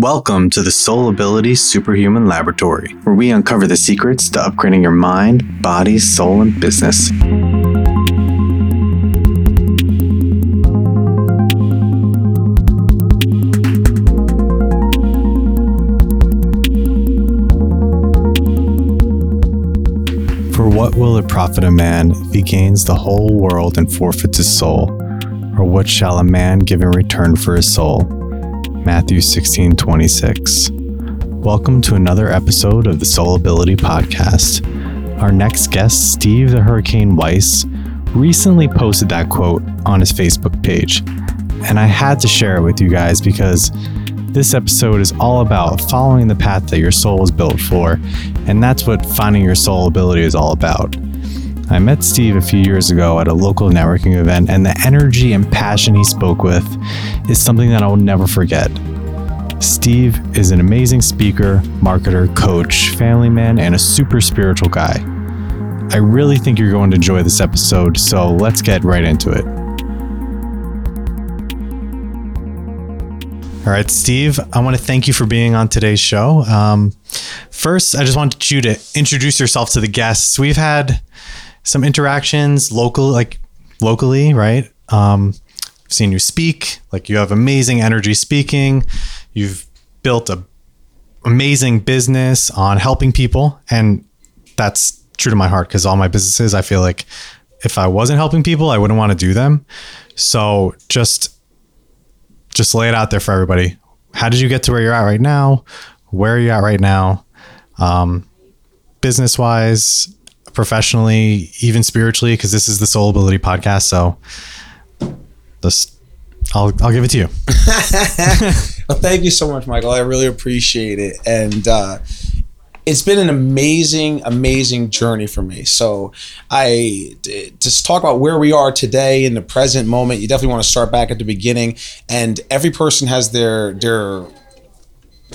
Welcome to the Soul Ability Superhuman Laboratory, where we uncover the secrets to upgrading your mind, body, soul, and business. For what will it profit a man if he gains the whole world and forfeits his soul? Or what shall a man give in return for his soul? Matthew 16 26. Welcome to another episode of the Soul Ability Podcast. Our next guest, Steve the Hurricane Weiss, recently posted that quote on his Facebook page. And I had to share it with you guys because this episode is all about following the path that your soul was built for, and that's what finding your soul ability is all about. I met Steve a few years ago at a local networking event, and the energy and passion he spoke with is something that I will never forget. Steve is an amazing speaker, marketer, coach, family man, and a super spiritual guy. I really think you're going to enjoy this episode, so let's get right into it. All right, Steve, I want to thank you for being on today's show. Um, first, I just wanted you to introduce yourself to the guests. We've had some interactions local, like locally, right? Um, I've seen you speak. Like you have amazing energy speaking. You've built a amazing business on helping people, and that's true to my heart because all my businesses, I feel like if I wasn't helping people, I wouldn't want to do them. So just just lay it out there for everybody. How did you get to where you're at right now? Where are you at right now? Um, business wise, professionally, even spiritually, because this is the Soul Ability podcast. So this, I'll, I'll give it to you. well, thank you so much, Michael. I really appreciate it. And, uh, it's been an amazing, amazing journey for me. So, I just talk about where we are today in the present moment. You definitely want to start back at the beginning, and every person has their their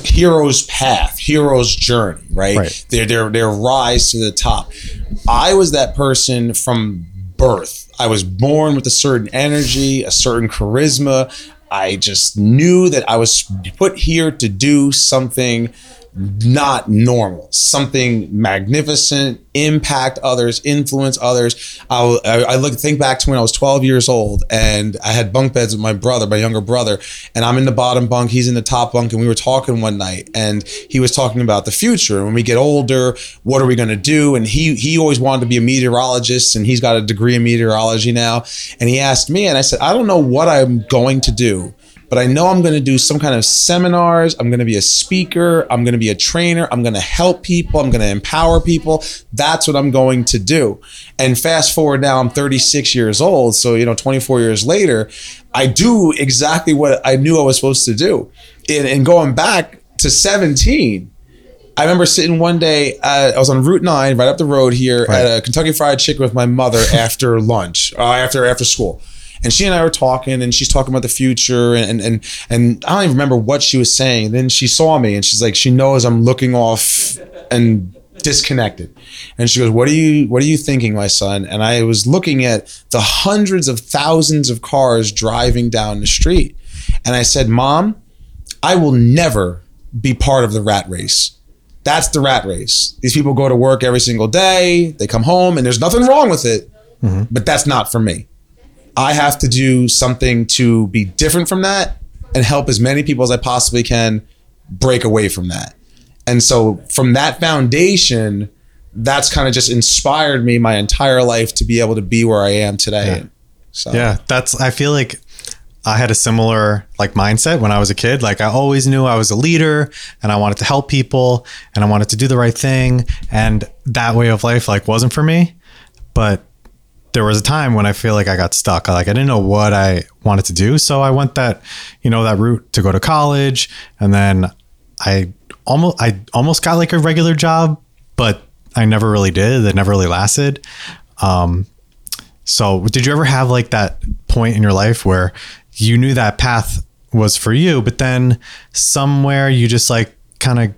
hero's path, hero's journey, right? right? Their their their rise to the top. I was that person from birth. I was born with a certain energy, a certain charisma. I just knew that I was put here to do something not normal, something magnificent, impact others, influence others. I, I, look think back to when I was 12 years old and I had bunk beds with my brother, my younger brother, and I'm in the bottom bunk, he's in the top bunk, and we were talking one night, and he was talking about the future. When we get older, what are we going to do? And he he always wanted to be a meteorologist, and he's got a degree in meteorology now. And he asked me, and I said, I don't know what I'm going to do but I know I'm going to do some kind of seminars. I'm going to be a speaker. I'm going to be a trainer. I'm going to help people. I'm going to empower people. That's what I'm going to do. And fast forward now, I'm 36 years old. So, you know, 24 years later, I do exactly what I knew I was supposed to do. And, and going back to 17, I remember sitting one day, uh, I was on Route 9, right up the road here right. at a Kentucky Fried Chicken with my mother after lunch, uh, after after school and she and I were talking, and she's talking about the future, and and and I don't even remember what she was saying. Then she saw me, and she's like, she knows I'm looking off and disconnected, and she goes, "What are you What are you thinking, my son?" And I was looking at the hundreds of thousands of cars driving down the street, and I said, "Mom, I will never be part of the rat race." That's the rat race. These people go to work every single day. They come home, and there's nothing wrong with it, mm-hmm. but that's not for me. I have to do something to be different from that and help as many people as I possibly can break away from that. And so from that foundation, that's kind of just inspired me my entire life to be able to be where I am today. Yeah. So Yeah, that's I feel like I had a similar like mindset when I was a kid. Like I always knew I was a leader and I wanted to help people and I wanted to do the right thing and that way of life like wasn't for me. But there was a time when I feel like I got stuck. Like I didn't know what I wanted to do. So I went that, you know, that route to go to college. And then I almost, I almost got like a regular job, but I never really did. It never really lasted. Um, so did you ever have like that point in your life where you knew that path was for you, but then somewhere you just like kind of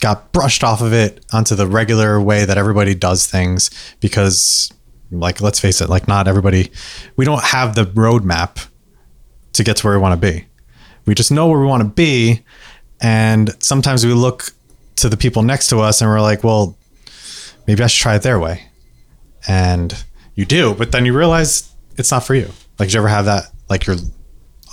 got brushed off of it onto the regular way that everybody does things because like, let's face it, like not everybody, we don't have the roadmap to get to where we want to be. We just know where we want to be. And sometimes we look to the people next to us and we're like, well, maybe I should try it their way. And you do, but then you realize it's not for you. Like, did you ever have that, like, you're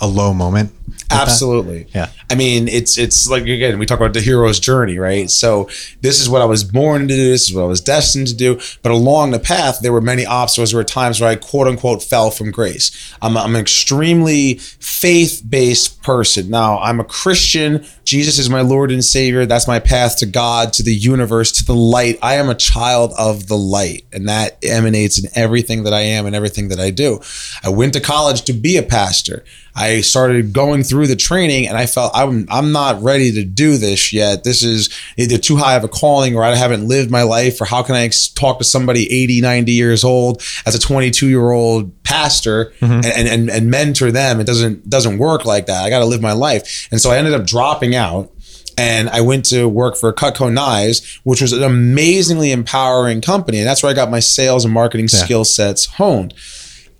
a low moment? that? Absolutely. Yeah. I mean, it's it's like again, we talk about the hero's journey, right? So this is what I was born to do. This is what I was destined to do. But along the path, there were many obstacles. There were times where I quote unquote fell from grace. I'm, I'm an extremely faith based person. Now I'm a Christian. Jesus is my Lord and Savior. That's my path to God, to the universe, to the light. I am a child of the light, and that emanates in everything that I am and everything that I do. I went to college to be a pastor. I started going through the training and I felt I'm I'm not ready to do this yet. This is either too high of a calling or I haven't lived my life or how can I ex- talk to somebody 80, 90 years old as a 22 year old pastor and, and, and, and mentor them. It doesn't doesn't work like that. I got to live my life. And so I ended up dropping out and I went to work for Cutco Knives, which was an amazingly empowering company. And that's where I got my sales and marketing skill sets honed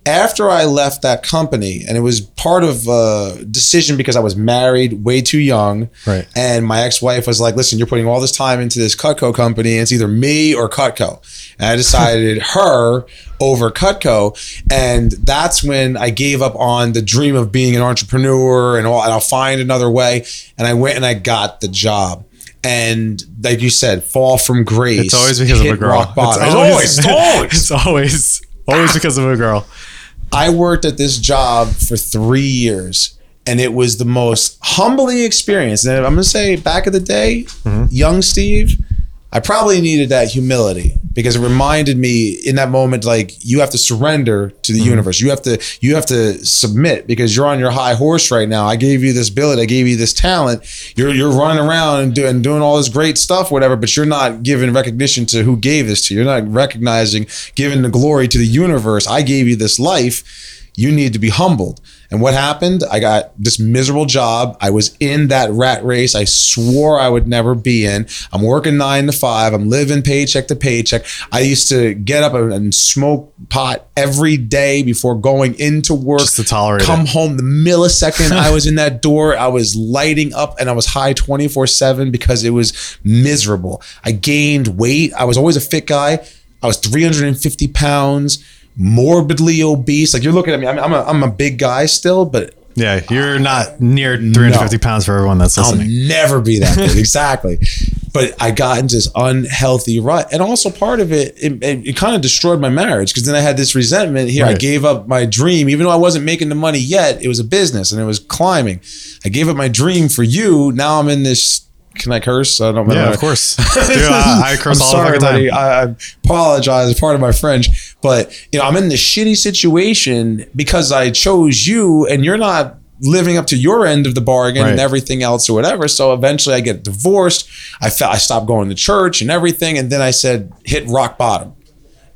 after I left that company, and it was part of a decision because I was married way too young. Right. And my ex wife was like, listen, you're putting all this time into this Cutco company, and it's either me or Cutco. And I decided her over Cutco. And that's when I gave up on the dream of being an entrepreneur and, all, and I'll find another way. And I went and I got the job. And like you said, fall from grace. It's always because of a girl. Rock bottom. Oh, it's always, it's always. it's always, always because of a girl. I worked at this job for three years and it was the most humbling experience. And I'm going to say, back in the day, mm-hmm. young Steve, I probably needed that humility because it reminded me in that moment, like you have to surrender to the mm-hmm. universe. You have to, you have to submit because you're on your high horse right now. I gave you this ability. I gave you this talent. You're, you're running around and doing, doing all this great stuff, whatever, but you're not giving recognition to who gave this to you. You're not recognizing, giving the glory to the universe. I gave you this life you need to be humbled. And what happened? I got this miserable job. I was in that rat race I swore I would never be in. I'm working nine to five. I'm living paycheck to paycheck. I used to get up and smoke pot every day before going into work. Just to tolerate Come it. home the millisecond I was in that door, I was lighting up and I was high 24 7 because it was miserable. I gained weight. I was always a fit guy. I was 350 pounds, morbidly obese. Like you're looking at me, I'm, I'm, a, I'm a big guy still, but Yeah, you're not near 350 pounds for everyone that's listening. I'll never be that big. exactly. But I got into this unhealthy rut. And also part of it, it, it, it kind of destroyed my marriage because then I had this resentment here. I gave up my dream, even though I wasn't making the money yet. It was a business and it was climbing. I gave up my dream for you. Now I'm in this. Can I curse? I don't know. Yeah, of course. Dude, I, I curse I'm all sorry, the buddy. time. I, I apologize. Part of my French, but you know, I'm in this shitty situation because I chose you, and you're not living up to your end of the bargain and everything else or whatever. So eventually, I get divorced. I felt I stopped going to church and everything, and then I said, hit rock bottom.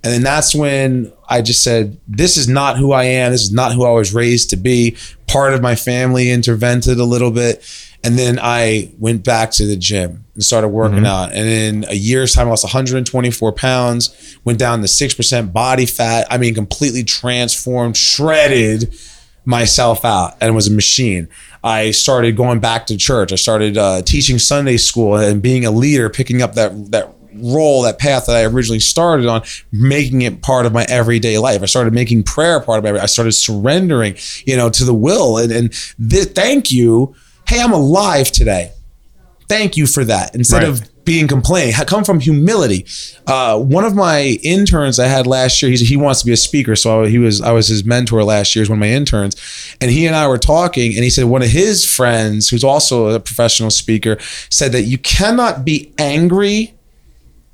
And then that's when I just said, This is not who I am. This is not who I was raised to be. Part of my family intervened a little bit. And then I went back to the gym and started working out. And in a year's time, I lost 124 pounds, went down to 6% body fat. I mean, completely transformed, shredded myself out and was a machine. I started going back to church. I started uh, teaching Sunday school and being a leader, picking up that that role, that path that I originally started on, making it part of my everyday life. I started making prayer part of my. I started surrendering, you know, to the will and and th- thank you. Hey, I'm alive today. Thank you for that. Instead Right. of being complaining, come from humility. Uh, one of my interns I had last year, he wants to be a speaker, so he was I was his mentor last year. He's one of my interns, and he and I were talking, and he said one of his friends, who's also a professional speaker, said that you cannot be angry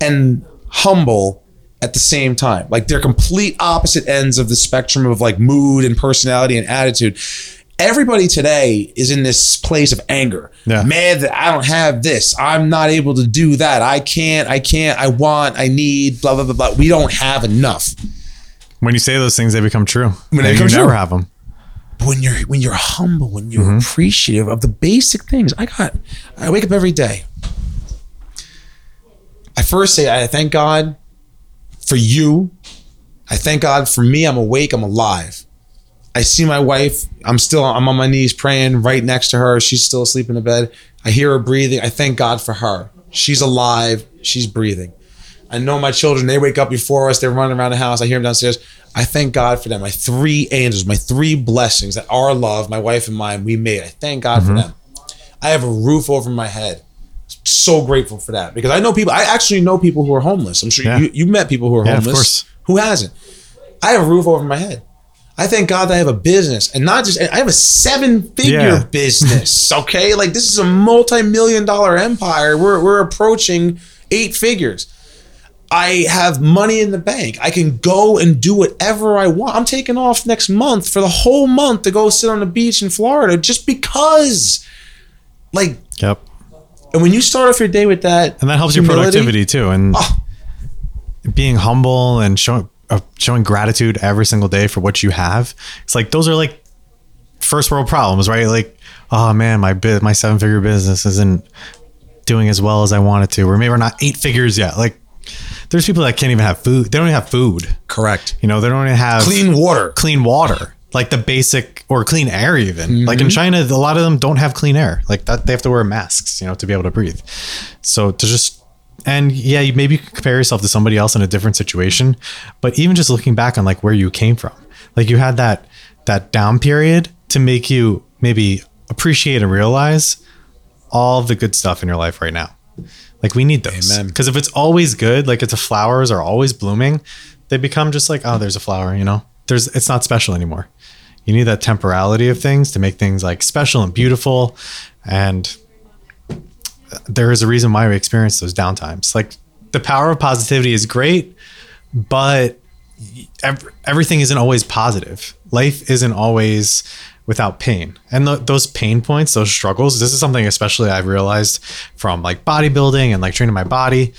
and humble at the same time. Like they're complete opposite ends of the spectrum of like mood and personality and attitude. Everybody today is in this place of anger. Yeah. Mad that I don't have this. I'm not able to do that. I can't, I can't, I want, I need, blah, blah, blah, blah. We don't have enough. When you say those things, they become true. When they become you true. never have them. But when you're when you're humble, when you're Mm-hmm. appreciative of the basic things, I got I wake up every day. I first say I thank God for you. I thank God for me. I'm awake. I'm alive. I see my wife. I'm still I'm on my knees praying right next to her. She's still asleep in the bed. I hear her breathing. I thank God for her. She's alive. She's breathing. I know my children. They wake up before us. They're running around the house. I hear them downstairs. I thank God for them. My three angels, my three blessings that our love, my wife and mine, we made. I thank God for mm-hmm. them. I have a roof over my head. So grateful for that because I know people. I actually know people who are homeless. I'm sure Yeah. you you met people who are Yeah, of homeless. course. Who hasn't? I have a roof over my head. I thank God that I have a business and not just I have a seven figure Yeah. business. Okay. Like this is a multi million dollar empire. We're, we're approaching eight figures. I have money in the bank. I can go and do whatever I want. I'm taking off next month for the whole month to go sit on the beach in Florida just because. Like, Yep. and when you start off your day with that, And that helps your productivity too. And Oh. being humble and showing showing gratitude every single day for what you have. It's like those are like first world problems, right? Like, oh man, my bit my seven figure business isn't doing as well as I want it to, or maybe we're not eight figures yet. Like, there's people that can't even have food. They don't even have food. Correct. You know, they don't even have Clean water. clean water, like the basic or clean air. Even like in Mm-hmm. China, a lot of them don't have clean air. Like that, they have to wear masks, you know, to be able to breathe. So to just and yeah, you maybe compare yourself to somebody else in a different situation, but even just looking back on like where you came from, like you had that that down period to make you maybe appreciate and realize all the good stuff in your life right now. Like we need those because if it's always good, like if the flowers are always blooming, they become just like oh, there's a flower, you know. There's it's not special anymore. You need that temporality of things to make things like special and beautiful, and there is a reason why we experience those downtimes. Like the power of positivity is great, but ev- everything isn't always positive. Life isn't always without pain. And th- those pain points, those struggles, this is something especially I've realized from like bodybuilding and like training my body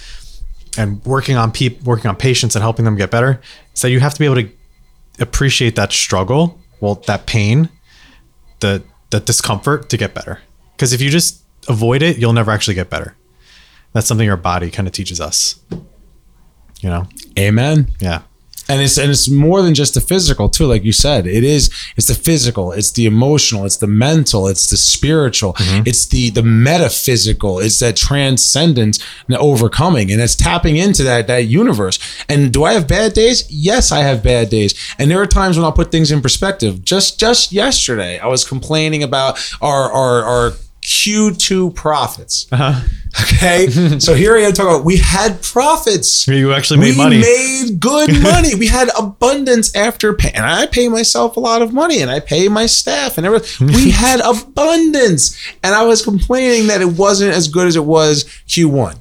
and working on people working on patients and helping them get better. So you have to be able to appreciate that struggle, well, that pain, the the discomfort to get better. Because if you just avoid it, you'll never actually get better. That's something our body kind of teaches us. You know? Amen. Yeah. and it's and it's more than just the physical too like you said it is it's the physical it's the emotional it's the mental it's the spiritual mm-hmm. it's the the metaphysical it's that transcendence and overcoming and it's tapping into that that universe and do i have bad days yes i have bad days and there are times when i'll put things in perspective just just yesterday i was complaining about our our our q2 profits uh-huh. okay so here i am talking about we had profits You actually made we money. We made good money. we had abundance after pay, and I pay myself a lot of money, and I pay my staff and everything. We had abundance, and I was complaining that it wasn't as good as it was Q1.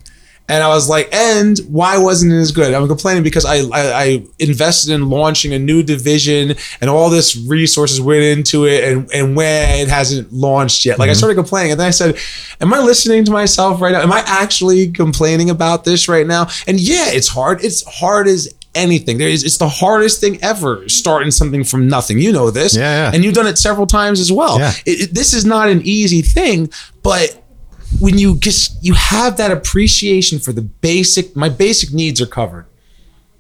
And I was like, and why wasn't it as good? I'm complaining because I, I I invested in launching a new division and all this resources went into it and, and when it hasn't launched yet. Like I mm-hmm. started complaining and then I said, Am I listening to myself right now? Am I actually complaining about this right now? And yeah, it's hard. It's hard as anything. There is it's the hardest thing ever starting something from nothing. You know this. Yeah, yeah. And you've done it several times as well. Yeah. It, it- this is not an easy thing, but when you just you have that appreciation for the basic my basic needs are covered.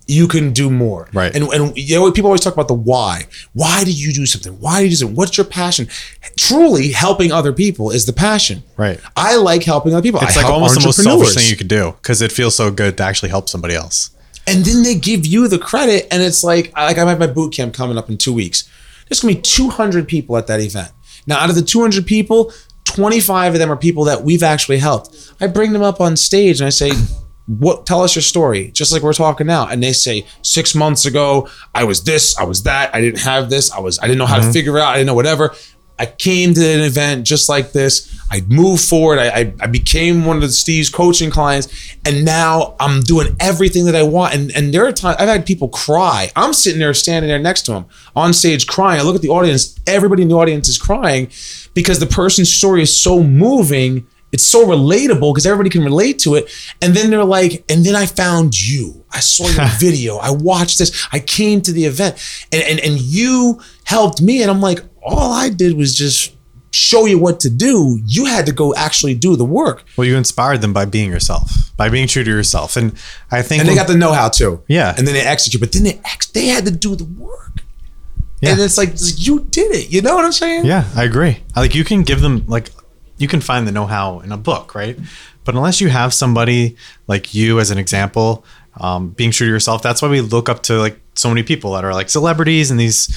You can do more. Right. and and you know people always talk about the why. Why do you do something? Why do you do something? What's your passion? Truly helping other people is the passion. Right. i like helping other people. It's I like almost the most selfish thing you could do because it feels so good to actually help somebody else. and then they give you the credit and it's like like i have my boot camp coming up in two weeks. There's gonna be 200 people at that event. Now out of the 200 people 25 of them are people that we've actually helped. I bring them up on stage and i say what tell us your story just like we're talking now. And they say six months ago i was this i was that i didn't have this i was i didn't know how to mm-hmm. figure it out i didn't know whatever I came to an event just like this. I moved forward. I, I, I became one of the Steve's coaching clients, and now I'm doing everything that I want. And and there are times I've had people cry. I'm sitting there, standing there next to them on stage, crying. I look at the audience. Everybody in the audience is crying because the person's story is so moving. It's so relatable because everybody can relate to it. And then they're like, and then I found you. I saw your video. I watched this. I came to the event, and and and you helped me. And I'm like, all I did was just show you what to do. You had to go actually do the work. Well, you inspired them by being yourself, by being true to yourself, and I think And they got the know-how too. Yeah. And then they execute. But then they ex- they had to do the work. Yeah. And it's like, it's like, you did it. You know what I'm saying? Yeah, I agree. Like you can give them like you can find the know-how in a book, right? But unless you have somebody like you as an example, um, being true to yourself, that's why we look up to like so many people that are like celebrities and these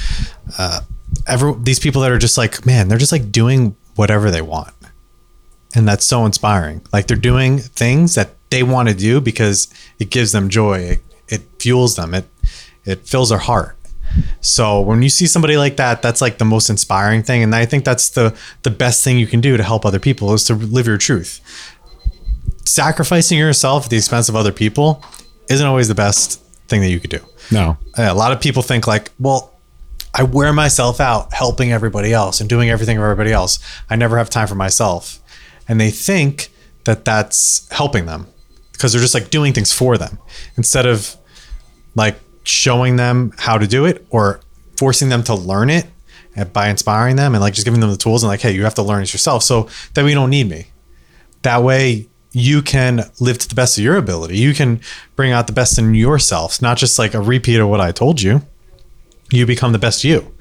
uh, ever these people that are just like man, they're just like doing whatever they want, and that's so inspiring. Like they're doing things that they want to do because it gives them joy, it, it fuels them, it it fills their heart. So when you see somebody like that, that's like the most inspiring thing, and I think that's the the best thing you can do to help other people is to live your truth. Sacrificing yourself at the expense of other people isn't always the best thing that you could do. No. A lot of people think like, well, I wear myself out helping everybody else and doing everything for everybody else. I never have time for myself, and they think that that's helping them because they're just like doing things for them instead of like showing them how to do it or forcing them to learn it by inspiring them and like just giving them the tools and like hey you have to learn it yourself so that we don't need me. That way you can live to the best of your ability. You can bring out the best in yourself not just like a repeat of what i told you you become the best you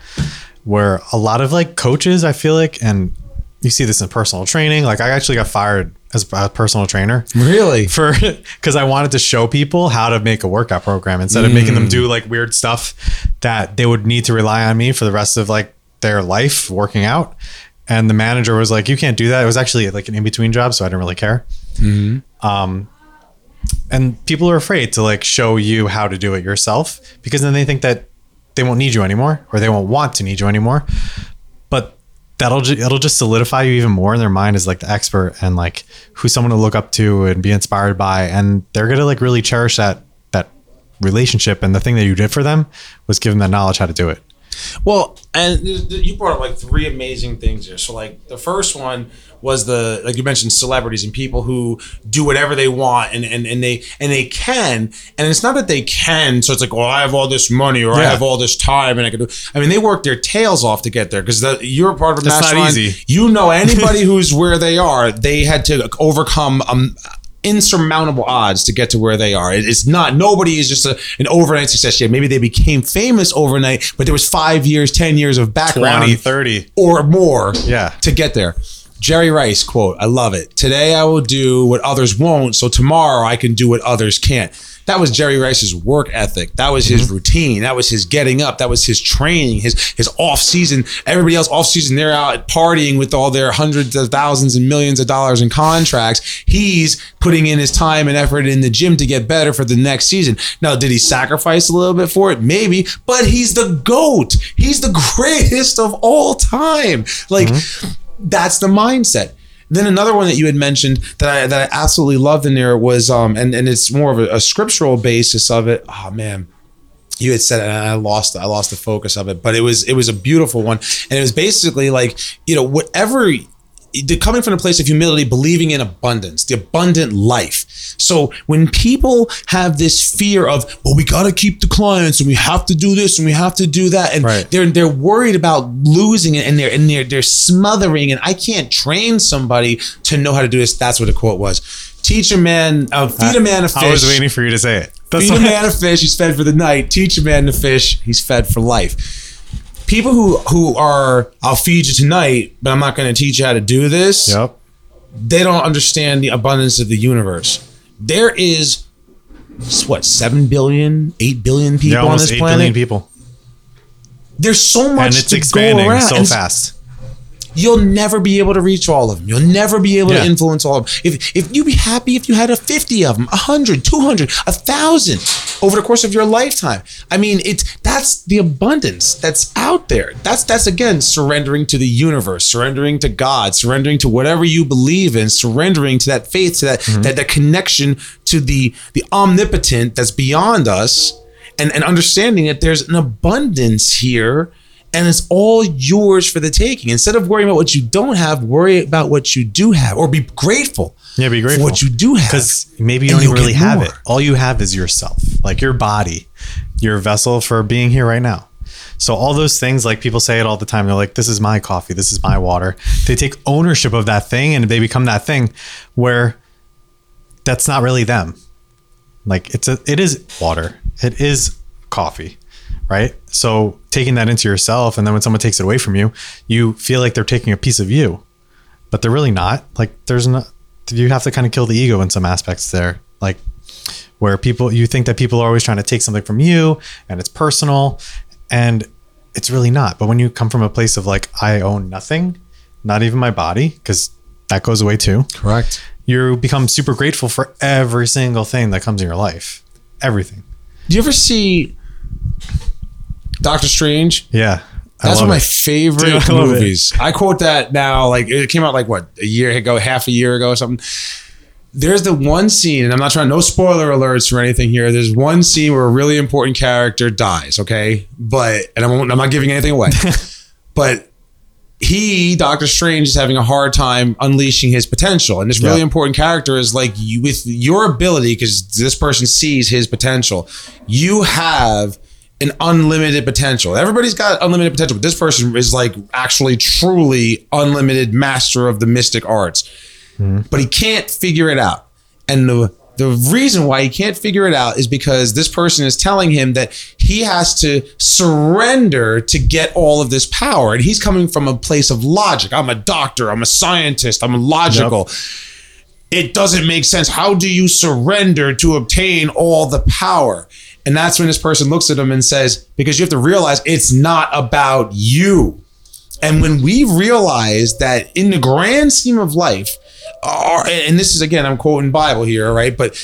where a lot of like coaches i feel like and you see this in personal training like i actually got fired as a personal trainer Really? for because I wanted to show people how to make a workout program instead of making them do like weird stuff that they would need to rely on me for the rest of like their life working out. And the manager was like, "You can't do that." It was actually like an in between job, so I didn't really care. Um, and people are afraid to like show you how to do it yourself because then they think that they won't need you anymore or they won't want to need you anymore. But that'll ju- it'll just solidify you even more in their mind as like the expert and like who someone to look up to and be inspired by. And they're gonna like really cherish that that relationship. And the thing that you did for them was give them that knowledge how to do it Well, and you brought up like three amazing things here. So, like the first one was the like you mentioned celebrities and people who do whatever they want and and, and they and they can and it's not that they can so it's like well I have all this money or I have all this time and I can do I mean they work their tails off to get there because you're a part of a It's not easy. you know anybody who's where they are they had to overcome um insurmountable odds to get to where they are. It- It's not nobody is just a, an overnight success yet. Maybe they became famous overnight, but there was five years, ten years of background 20 30 or more Yeah. to get there. Jerry Rice quote, I love it. Today I will do what others won't, so tomorrow I can do what others can't. That was Jerry Rice's work ethic. That was his mm-hmm. routine. That was his getting up. That was his training, his his off season. Everybody else off season, they're out partying with all their hundreds of thousands and millions of dollars in contracts. He's putting in his time and effort in the gym to get better for the next season. Now, did he sacrifice a little bit for it? Maybe, but he's the GOAT. He's the greatest of all time. Like, mm-hmm. that's the mindset. Then another one that you had mentioned that I that I absolutely loved in there was um and and it's more of a, a scriptural basis of it. Oh man, you had said it and I lost I lost the focus of it, but it was it was a beautiful one and it was basically like you know whatever the coming from a place of humility, believing in abundance, the abundant life. So when people have this fear of, well, we got to keep the clients and we have to do this and we have to do that, and Right. they're they're worried about losing it and they're and they're they're smothering and I can't train somebody to know how to do this. That's what the quote was. Teach a man, uh, feed a man a fish. i was waiting for you to say it that's Feed a man a fish, he's fed for the night. Teach a man to fish, he's fed for life. People who who are, I'll feed you tonight, but I'm not going to teach you how to do this. yep They don't understand the abundance of the universe. There is what seven billion, eight billion people yeah on this 8 planet. billion people There's so much and it's expanding so And fast You'll never be able to reach all of them. You'll never be able Yeah. to influence all of them. If if you'd be happy if you had a 50 of them, 100, 200, 1000 over the course of your lifetime. I mean, it's that's the abundance that's out there. That's that's again surrendering to the universe, surrendering to God, surrendering to whatever you believe in, surrendering to that faith, to that mm-hmm. that, that connection to the the omnipotent that's beyond us and and understanding that there's an abundance here and it's all yours for the taking. Instead of worrying about what you don't have, worry about what you do have, or be grateful. Yeah, be grateful for what you do have. because maybe you don't even really have more. it. All you have is yourself, like your body, your vessel for being here right now. So all those things, like people say it all the time. They're like, "This is my coffee. This is my water." They take ownership of that thing, and they become that thing where that's not really them. Like it's a, it is water. It is coffee, right? So taking that into yourself, and then when someone takes it away from you, you feel like they're taking a piece of you, but they're really not. Like there's not. You have to kind of kill the ego in some aspects there, like where people you think that people are always trying to take something from you, and it's personal, and it's really not. But when you come from a place of like I own nothing, not even my body, because that goes away too. Correct. You become super grateful for every single thing that comes in your life, everything. Do you ever see Doctor Strange? Yeah. I That's one of my favorite Dude, I movies. I quote that now. Like it came out like what a year ago, half a year ago, or something. There's the one scene, and I'm not trying no spoiler alerts or anything here. There's one scene where a really important character dies. Okay, but and I won't, I'm not giving anything away. but he, Doctor Strange, is having a hard time unleashing his potential, and this really Yeah. important character is like you with your ability because this person sees his potential. You have an unlimited potential. Everybody's got unlimited potential, but this person is like actually truly unlimited master of the mystic arts. Hmm. But he can't figure it out. And the the reason why he can't figure it out is because this person is telling him that he has to surrender to get all of this power. And he's coming from a place of logic. I'm a doctor, I'm a scientist, I'm logical it doesn't make sense. How do you surrender to obtain all the power? And that's when this person looks at him and says, because you have to realize it's not about you. And when we realize that in the grand scheme of life, our, and this is again, I'm quoting Bible here, right? But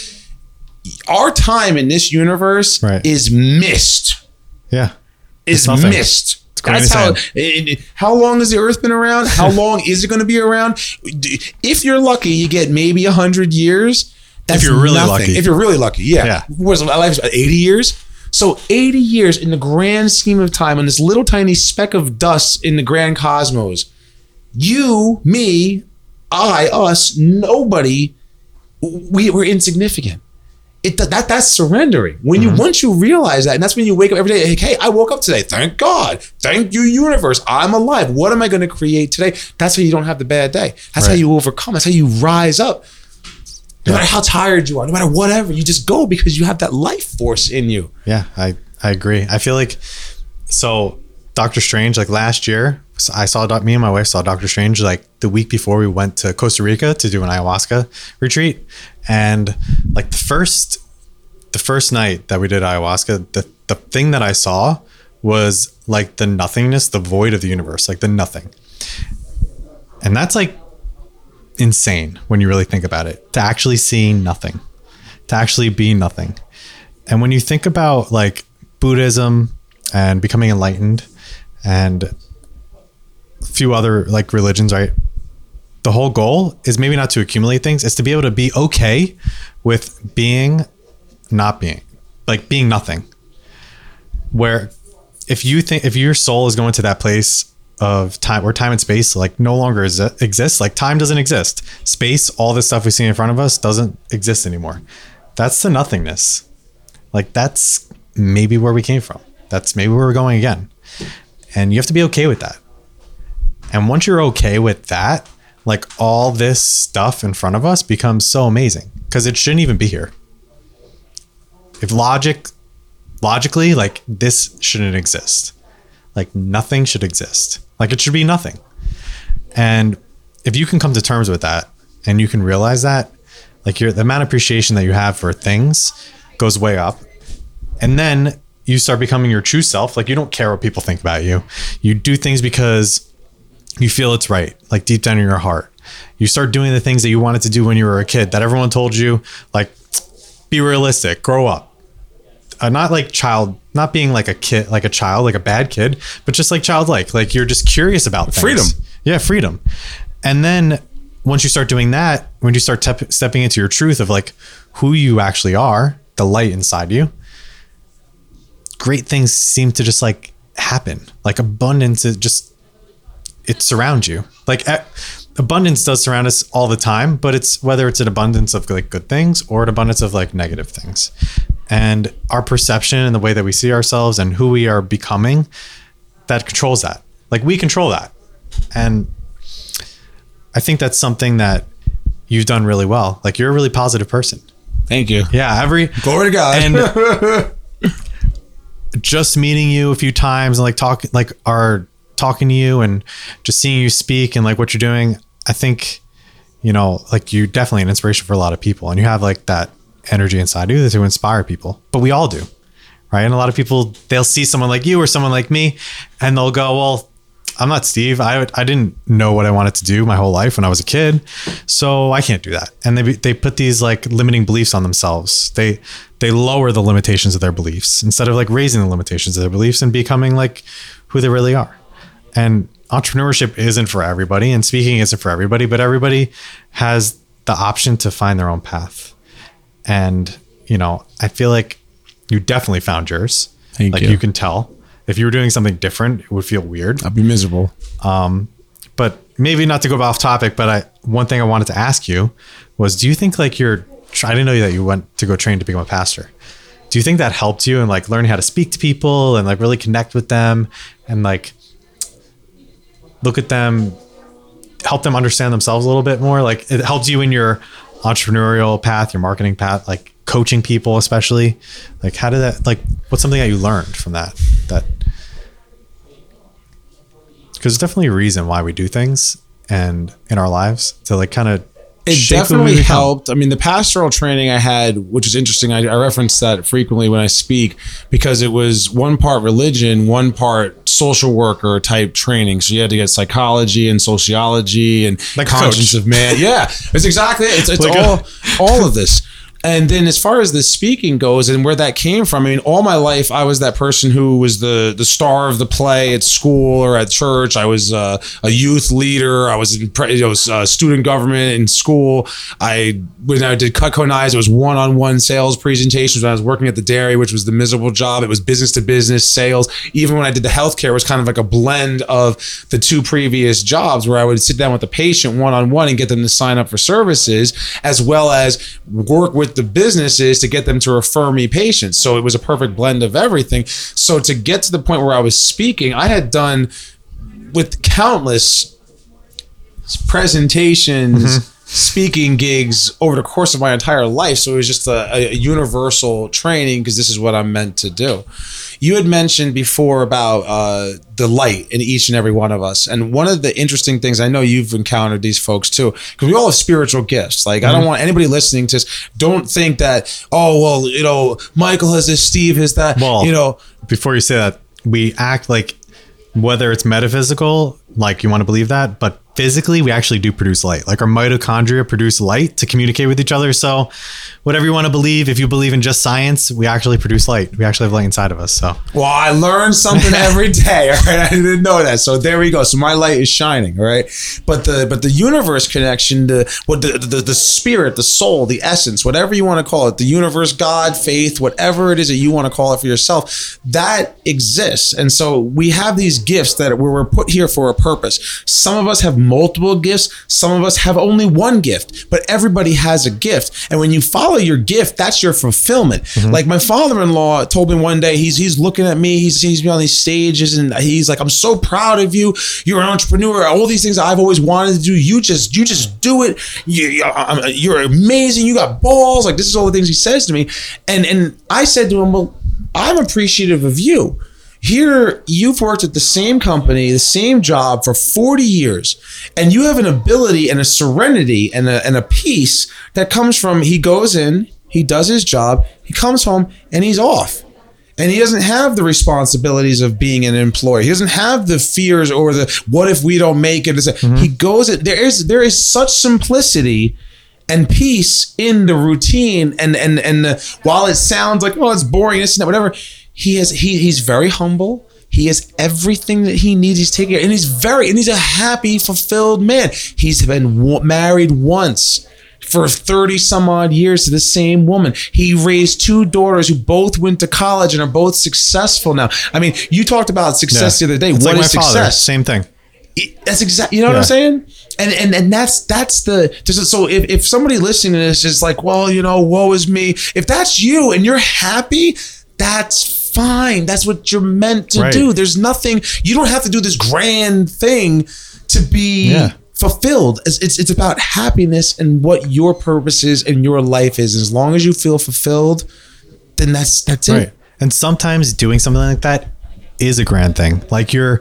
our time in this universe Right. is mist. Yeah. Is mist. That's how. it- it- how long has the Earth been around? How long is it going to be around? If you're lucky, you get maybe hundred years. That's you're really nothing. lucky. If you're really lucky, yeah. Yeah. Was my life eighty years? So eighty years in the grand scheme of time, on this little tiny speck of dust in the grand cosmos, you, me, I, us, nobody, we were insignificant. It that that's surrendering. When Mm-hmm. you once you realize that, and that's when you wake up every day. Like, hey, I woke up today. Thank God. Thank you, universe. I'm alive. What am I going to create today? That's how you don't have the bad day. That's how you overcome. That's how you rise up. No matter how tired you are, no matter whatever, you just go because you have that life force in you. Yeah, I I agree. I feel like so Doctor Strange like last year I saw me and my wife saw Doctor Strange like the week before we went to Costa Rica to do an ayahuasca retreat and like the first the first night that we did ayahuasca the the thing that I saw was like the nothingness, the void of the universe, like the nothing. And that's like insane when you really think about it. To actually see nothing. To actually be nothing. And when you think about like Buddhism and becoming enlightened and a few other like religions, right? The whole goal is maybe not to accumulate things, it's to be able to be okay with being not being, like being nothing. Where if you think if your soul is going to that place of time where time and space like no longer is, exists, like time doesn't exist. Space, all this stuff we see in front of us doesn't exist anymore. That's the nothingness. Like that's maybe where we came from. That's maybe where we're going again. And you have to be okay with that. And once you're okay with that, like all this stuff in front of us becomes so amazing because it shouldn't even be here. If logic, logically, like this shouldn't exist. Like nothing should exist. Like it should be nothing. And if you can come to terms with that and you can realize that, like your the amount of appreciation that you have for things goes way up. And then you start becoming your true self. Like you don't care what people think about you. You do things because you feel it's right, like deep down in your heart. You start doing the things that you wanted to do when you were a kid that everyone told you, like, be realistic, grow up. Uh, not like child, not being like a kid, like a child, like a bad kid, but just like childlike. Like you're just curious about things. Freedom. Yeah, freedom. And then once you start doing that, when you start tep- stepping into your truth of like who you actually are, the light inside you, great things seem to just like happen. Like abundance it just it surrounds you. Like a- abundance does surround us all the time, but it's whether it's an abundance of like good things or an abundance of like negative things. And our perception and the way that we see ourselves and who we are becoming that controls that. Like we control that. And I think that's something that you've done really well. Like you're a really positive person. Thank you. Yeah, every Glory to God. and just meeting you a few times and like talk like are talking to you and just seeing you speak and like what you're doing, I think, you know, like you're definitely an inspiration for a lot of people and you have like that energy inside you to inspire people. But we all do. Right. And a lot of people they'll see someone like you or someone like me and they'll go, Well, I'm not Steve. I, I didn't know what I wanted to do my whole life when I was a kid, so I can't do that. And they they put these like limiting beliefs on themselves. They they lower the limitations of their beliefs instead of like raising the limitations of their beliefs and becoming like who they really are. And entrepreneurship isn't for everybody, and speaking isn't for everybody, but everybody has the option to find their own path. And you know, I feel like you definitely found yours. Thank like you. you can tell if you were doing something different, it would feel weird. I'd be miserable. Um, But maybe not to go off topic, but I one thing I wanted to ask you was, do you think like you're? I didn't know that you went to go train to become a pastor. Do you think that helped you in like learning how to speak to people and like really connect with them and like look at them, help them understand themselves a little bit more? Like it helped you in your entrepreneurial path, your marketing path, like coaching people, especially. Like how did that? Like what's something that you learned from that? That because there's definitely a reason why we do things and in our lives to like kind of it definitely helped. I mean, the pastoral training I had, which is interesting, I, I reference that frequently when I speak because it was one part religion, one part social worker type training. So you had to get psychology and sociology and Like a conscience of man. Yeah, it's exactly it. It's, it's Like a- all all of this. And then as far as the speaking goes and where that came from, I mean, all my life I was that person who was the the star of the play at school or at church. I was uh, a youth leader. I was in you know, uh, student government in school. I when I did Cutco Knives, it was one on one sales presentations. When I was working at the dairy, which was the miserable job, it was business to business sales. Even when I did the healthcare, it was kind of like a blend of the two previous jobs where I would sit down with the patient one on one and get them to sign up for services, as well as work with the business is to get them to refer me patients. So it was a perfect blend of everything. So to get to the point where I was speaking, I had done with countless presentations, mm-hmm. Speaking gigs over the course of my entire life. So it was just a, a universal training because this is what I'm meant to do. You had mentioned before about uh, the light in each and every one of us. And one of the interesting things, I know you've encountered these folks too, because we all have spiritual gifts. Like, I don't want anybody listening to this, don't think that, oh, well, you know, Michael has this, Steve has that, Well, you know, before you say that, we act like whether it's metaphysical, like you want to believe that, but physically, we actually do produce light. Like our mitochondria produce light to communicate with each other. So, whatever you want to believe, if you believe in just science, we actually produce light. We actually have light inside of us. So, Well, I learn something every day. All right, I didn't know that. So there we go. So my light is shining. All right, but the but the universe connection, the what the, the the spirit, the soul, the essence, whatever you want to call it, the universe, God, faith, whatever it is that you want to call it for yourself, that exists. And so we have these gifts that we were put here for a purpose. Some of us have multiple gifts. Some of us have only one gift, but everybody has a gift. And when you follow your gift, that's your fulfillment. Mm-hmm. Like my father-in-law told me one day, he's he's looking at me, he sees me on these stages, and he's like, "I'm so proud of you. You're an entrepreneur. All these things I've always wanted to do. You just you just do it. You, you're amazing. You got balls. Like this is all the things he says to me." And and I said to him, "Well, I'm appreciative of you." Here, you've worked at the same company, the same job for 40 years, and you have an ability and a serenity and a, and a peace that comes from he goes in, he does his job, he comes home, and he's off. And he doesn't have the responsibilities of being an employee. He doesn't have the fears or the what if we don't make it. He mm-hmm. goes. There is there is such simplicity and peace in the routine and and and the, while it sounds like well it's boring this and that whatever he has he he's very humble he has everything that he needs he's taking care and he's very and he's a happy fulfilled man he's been w- married once for 30 some odd years to the same woman. He raised two daughters who both went to college and are both successful now. I mean, you talked about success the other day. It's What like is my father, success? Same thing. It- that's exactly you know what I'm saying and and and that's that's the so if, if somebody listening to this is like well you know woe is me if that's you and you're happy that's fine that's what you're meant to Right. do there's nothing you don't have to do this grand thing to be Yeah. fulfilled it's, it's it's about happiness and what your purpose is and your life is as long as you feel fulfilled then that's that's it And sometimes doing something like that is a grand thing. Like you're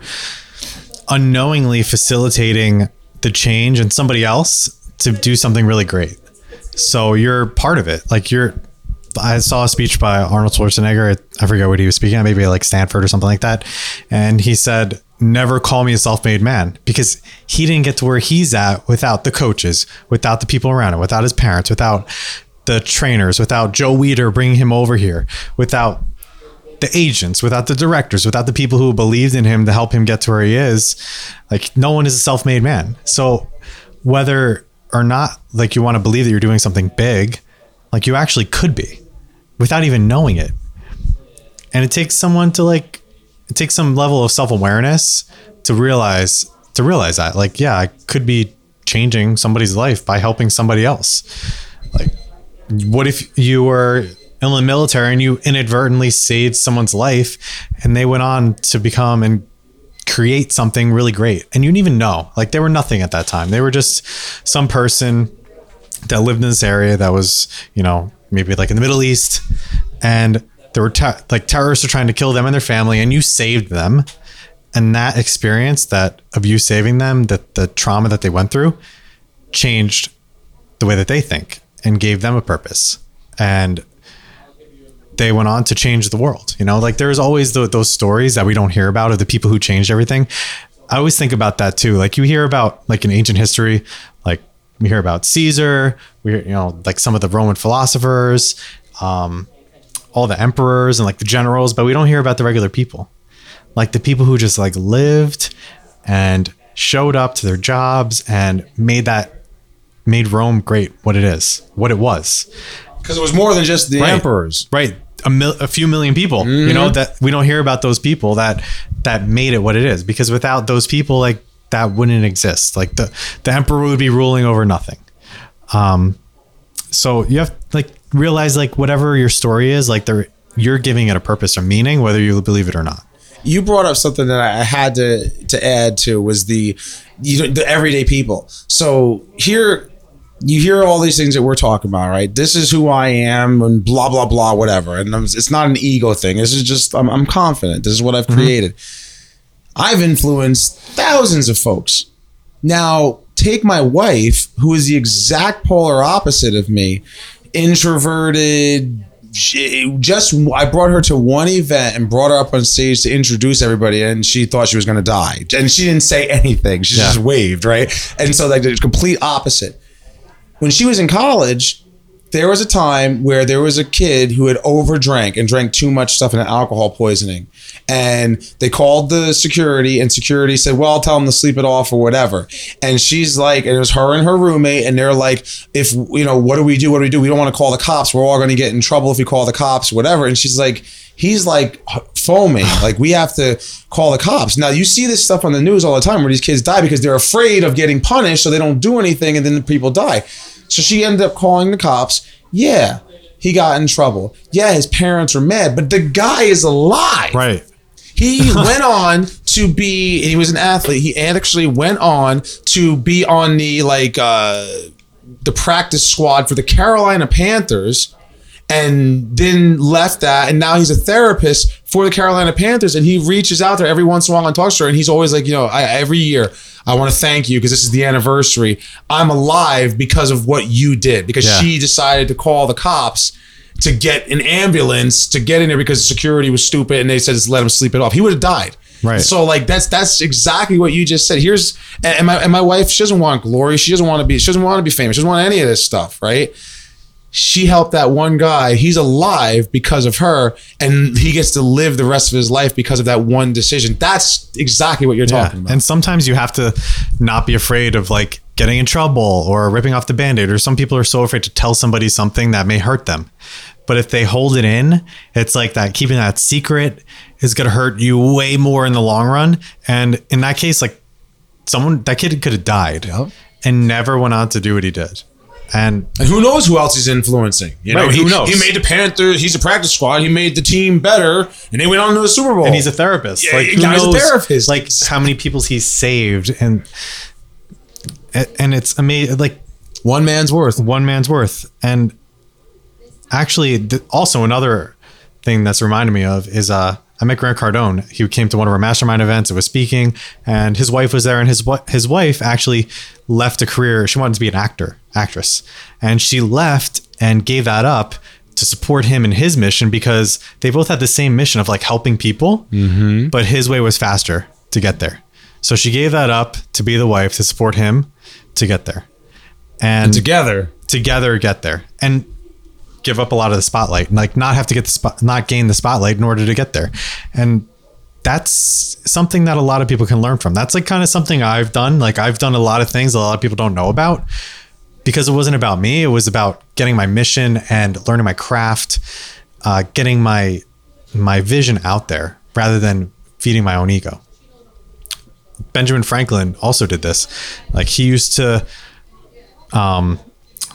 unknowingly facilitating the change in somebody else to do something really great. So you're part of it. Like you're I saw a speech by Arnold Schwarzenegger. I forget what he was speaking at, maybe like Stanford or something like that. And he said, Never call me a self made man because he didn't get to where he's at without the coaches, without the people around him, without his parents, without the trainers, without Joe Weider bringing him over here, without the agents, without the directors, without the people who believed in him to help him get to where he is. Like, no one is a self made man. So, whether or not like you want to believe that you're doing something big, like you actually could be without even knowing it. And it takes someone to like it takes some level of self-awareness to realize to realize that like yeah, I could be changing somebody's life by helping somebody else. Like what if you were in the military and you inadvertently saved someone's life and they went on to become and create something really great and you didn't even know like they were nothing at that time they were just some person that lived in this area that was you know maybe like in the middle east and there were like terrorists are trying to kill them and their family and you saved them and that experience that of you saving them that the trauma that they went through changed the way that they think and gave them a purpose and they went on to change the world. You know, like there's always the, those stories that we don't hear about of the people who changed everything. I always think about that too. Like you hear about like in ancient history, we hear about Caesar, we hear, you know like some of the Roman philosophers, um, all the emperors and like the generals, but we don't hear about the regular people, like the people who just like lived and showed up to their jobs and made that made Rome great what it is, what it was. Because it was more than just the Right. emperors. right a, mil- a few million people you know that we don't hear about those people that that made it what it is because without those people like that wouldn't exist like the the emperor would be ruling over nothing um so you have like realize like whatever your story is like there you're giving it a purpose or meaning whether you believe it or not you brought up something that I had to to add to was the you know, the everyday people. So here you hear all these things that we're talking about, right? This is who I am, and blah blah blah, whatever. And I'm, it's not an ego thing. This is just I'm, I'm confident. This is what I've created. I've influenced thousands of folks. Now take my wife, who is the exact polar opposite of me, introverted. She just I brought her to one event and brought her up on stage to introduce everybody, and she thought she was going to die, and she didn't say anything. She just waved, right? And so like the complete opposite. When she was in college, there was a time where there was a kid who had overdrank and drank too much stuff and had alcohol poisoning. And they called the security, and security said, Well, I'll tell him to sleep it off or whatever. And she's like, and it was her and her roommate, and they're like, If, you know, what do we do? What do we do? We don't want to call the cops. We're all going to get in trouble if we call the cops, whatever. And she's like, He's like foaming. Like, we have to call the cops. Now, you see this stuff on the news all the time where these kids die because they're afraid of getting punished, so they don't do anything, and then the people die. So she ended up calling the cops. Yeah, he got in trouble. Yeah, his parents are mad, but the guy is alive. right He went on to be. He was an athlete. He actually went on to be on the like uh, the practice squad for the Carolina Panthers, and then left that. And now he's a therapist for the Carolina Panthers. And he reaches out there every once in a while and talks to her. And he's always like, you know, I, every year I want to thank you because this is the anniversary. I'm alive because of what you did. Because Yeah. she decided to call the cops to get an ambulance to get in there because security was stupid and they said just let him sleep it off. He would have died. Right. So like that's that's exactly what you just said. Here's and my and my wife, she doesn't want glory. She doesn't want to be she doesn't want to be famous. She doesn't want any of this stuff, right? She helped that one guy. He's alive because of her, and he gets to live the rest of his life because of that one decision. That's exactly what you're yeah talking about. and sometimes you have to not be afraid of like getting in trouble or ripping off the band-aid or some people are so afraid to tell somebody something that may hurt them but if they hold it in it's like that keeping that secret is going to hurt you way more in the long run and in that case like someone that kid could have died Yep. and never went on to do what he did and And who knows who else he's influencing? You know, Right, he, who knows? he made the Panthers. He's a practice squad. He made the team better, and they went on to the Super Bowl. and he's a therapist. Yeah, like who he's a therapist. Like how many people he's saved, and and it's amazing. Like one man's worth. one man's worth. And actually, also another thing thing that's reminded me of is uh, I met Grant Cardone. He came to one of our mastermind events. It was speaking, and his wife was there. And his his wife actually left a career. She wanted to be an actor, actress, and she left and gave that up to support him in his mission because they both had the same mission of like helping people, mm-hmm. but his way was faster to get there. So she gave that up to be the wife to support him to get there, and Together. together get there and give up a lot of the spotlight and like not have to get the spot not gain the spotlight in order to get there. And that's something that a lot of people can learn from. That's like kind of something i've done. Like i've done a lot of things a lot of people don't know about because it wasn't about me. It was about getting my mission and learning my craft uh, getting my my vision out there rather than feeding my own ego. Benjamin franklin also did this. Like he used to um,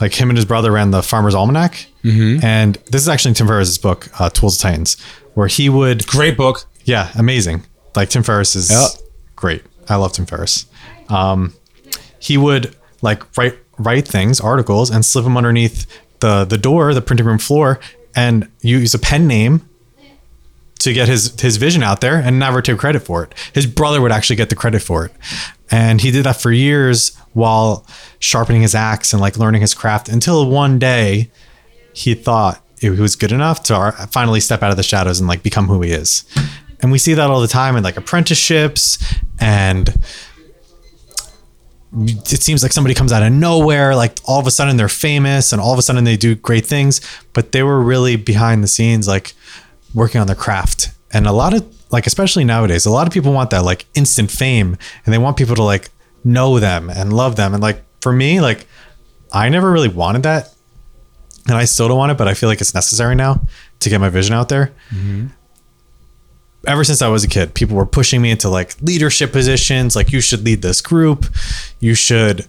like him and his brother ran the Farmer's Almanac, and this is actually Tim Ferriss's book, uh, Tools of Titans, where he would, Great book. yeah, amazing. Like Tim Ferriss is Yeah. great. I love Tim Ferriss. Um, he would like write write things, articles, and slip them underneath the the door, the printing room floor, and use a pen name to get his his vision out there and never take credit for it. His brother would actually get the credit for it. And he did that for years while sharpening his axe and like learning his craft until one day he thought it was good enough to finally step out of the shadows and like become who he is. And we see that all the time in like apprenticeships and it seems like somebody comes out of nowhere like all of a sudden they're famous and all of a sudden they do great things but they were really behind the scenes like working on their craft and a lot of like especially nowadays a lot of people want that like instant fame and they want people to like know them and love them and like for me like i never really wanted that and i still don't want it but i feel like it's necessary now to get my vision out there mm-hmm. ever since I was a kid, people were pushing me into like leadership positions. Like, you should lead this group. You should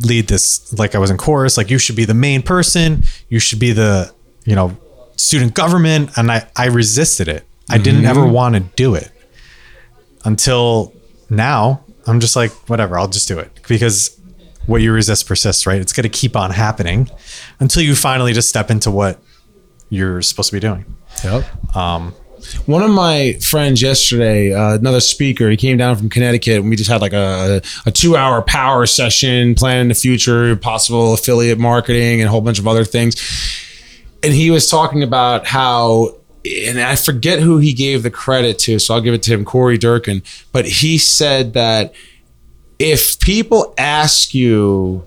lead this. Like, I was in chorus. Like, you should be the main person. You should be the, you know, student government. And I, I resisted it. I didn't ever want to do it until now. I'm just like, whatever, I'll just do it because what you resist persists, right? It's going to keep on happening until you finally just step into what you're supposed to be doing. Yep. Um, one of my friends yesterday, uh, another speaker, he came down from Connecticut and we just had like a, a two hour power session, planning the future, possible affiliate marketing, and a whole bunch of other things. And he was talking about how, and I forget who he gave the credit to, so I'll give it to him, Corey Durkin. But he said that if people ask you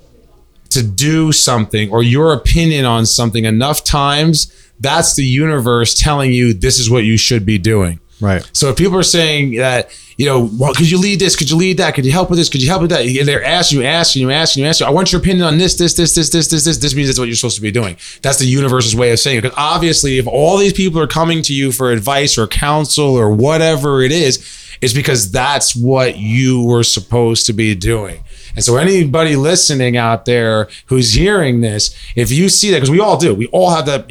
to do something or your opinion on something enough times, that's the universe telling you this is what you should be doing. Right. So if people are saying that, you know, well, could you lead this? Could you lead that? Could you help with this? Could you help with that? And they're asking you, asking you, asking you, asking you. I want your opinion on this, this, this, this, this, this, this. This means that's what you're supposed to be doing. That's the universe's way of saying it. Because obviously, if all these people are coming to you for advice or counsel or whatever it is, it's because that's what you were supposed to be doing. And so, anybody listening out there who's hearing this, if you see that, because we all do, we all have that.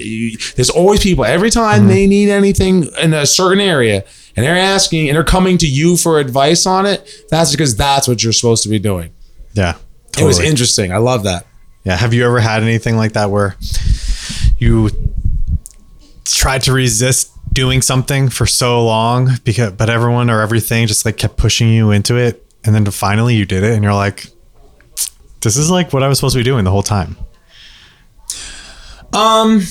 There's always people every time mm-hmm. they need anything in a certain area, and they're asking and they're coming to you for advice on it. That's because that's what you're supposed to be doing. Yeah. It was interesting. I love that. Yeah. Have you ever had anything like that where you tried to resist doing something for so long because but everyone or everything just like kept pushing you into it and then finally you did it and you're like this is like what I was supposed to be doing the whole time. Um.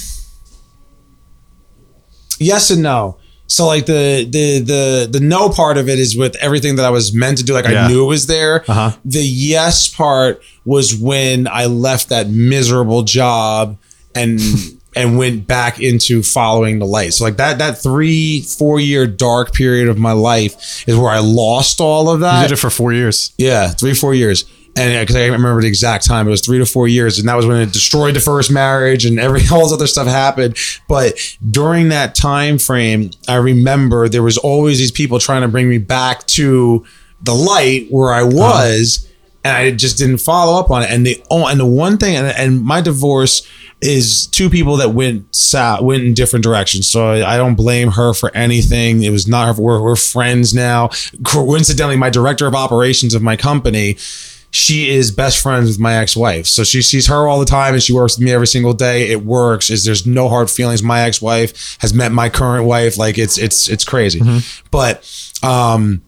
Yes and no. So like the the the the no part of it is with everything that I was meant to do. Like Yeah. I knew it was there. Uh-huh. The yes part was when I left that miserable job and and went back into following the light. So like that that three four year dark period of my life is where I lost all of that. You did it for 4 years. Yeah, three, four years. And because I remember the exact time, it was three to four years, and that was when it destroyed the first marriage and every all this other stuff happened. But during that time frame, I remember there was always these people trying to bring me back to the light where I uh-huh. was, and I just didn't follow up on it. And the oh, and the one thing, and, and my divorce is two people that went south, went in different directions. So I don't blame her for anything. It was not her. We're, we're friends now. Coincidentally, my director of operations of my company, she is best friends with my ex-wife. So she sees her all the time and she works with me every single day. It works. Is there's no hard feelings. My ex-wife has met my current wife. Like it's it's it's crazy. But um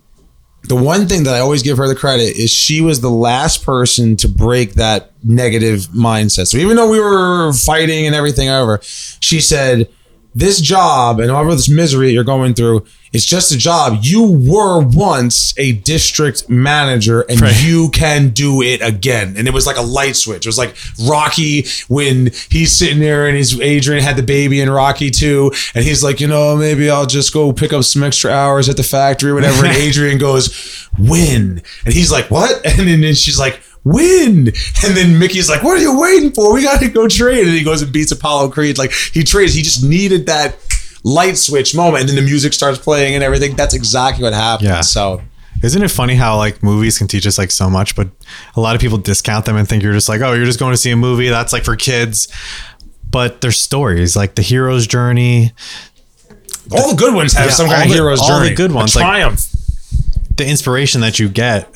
the one thing that I always give her the credit is she was the last person to break that negative mindset. So even though we were fighting and everything over, she said, This job and all of this misery that you're going through, it's just a job. You were once a district manager and Right. you can do it again. And it was like a light switch. It was like Rocky when he's sitting there and he's Adrian had the baby in Rocky II. And he's like, you know, maybe I'll just go pick up some extra hours at the factory or whatever. And Adrian goes, win. And he's like, what? And then she's like, win. And then Mickey's like, what are you waiting for? We got to go trade. And he goes and beats Apollo Creed. Like he trades. He just needed that light switch moment. And then the music starts playing and everything. That's exactly what happened. Yeah. So Isn't it funny how like movies can teach us like so much, but a lot of people discount them and think you're just like, oh, you're just going to see a movie that's like for kids. But there's stories like the hero's journey, all the good ones have Yeah, some kind of the- hero's all the journey. good A ones, like- triumph. the inspiration that you get.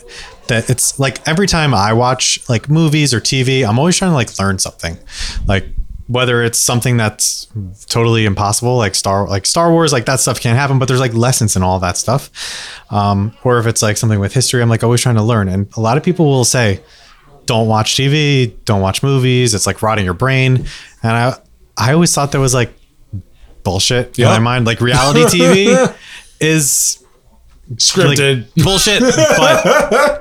That it's like every time I watch like movies or TV, I'm always trying to like learn something. Like whether it's something that's totally impossible, like Star like Star Wars, like that stuff can't happen, but there's like lessons in all that stuff. Um, or if it's like something with history, I'm like always trying to learn. And a lot of people will say, don't watch TV, don't watch movies. It's like rotting your brain. And I, I always thought that was like bullshit in Yeah. my mind. Like reality TV is Scripted. like, bullshit. But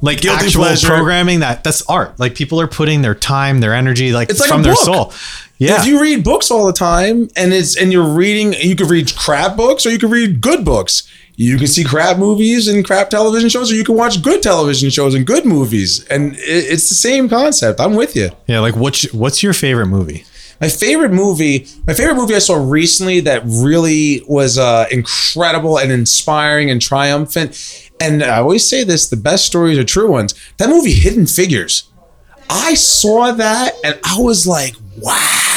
like Guilty actual pleasure. programming that that's art. Like people are putting their time, their energy, like, It's like from their soul. Yeah. If you read books all the time and it's and you're reading, you could read crap books or you could read good books. You can see crap movies and crap television shows, or you can watch good television shows and good movies, and it, it's the same concept. I'm with you. yeah. Like what's what's your favorite movie? My favorite movie, my favorite movie I saw recently that really was uh, incredible and inspiring and triumphant. And I always say this: the best stories are true ones. That movie, Hidden Figures. I saw that and I was like, wow.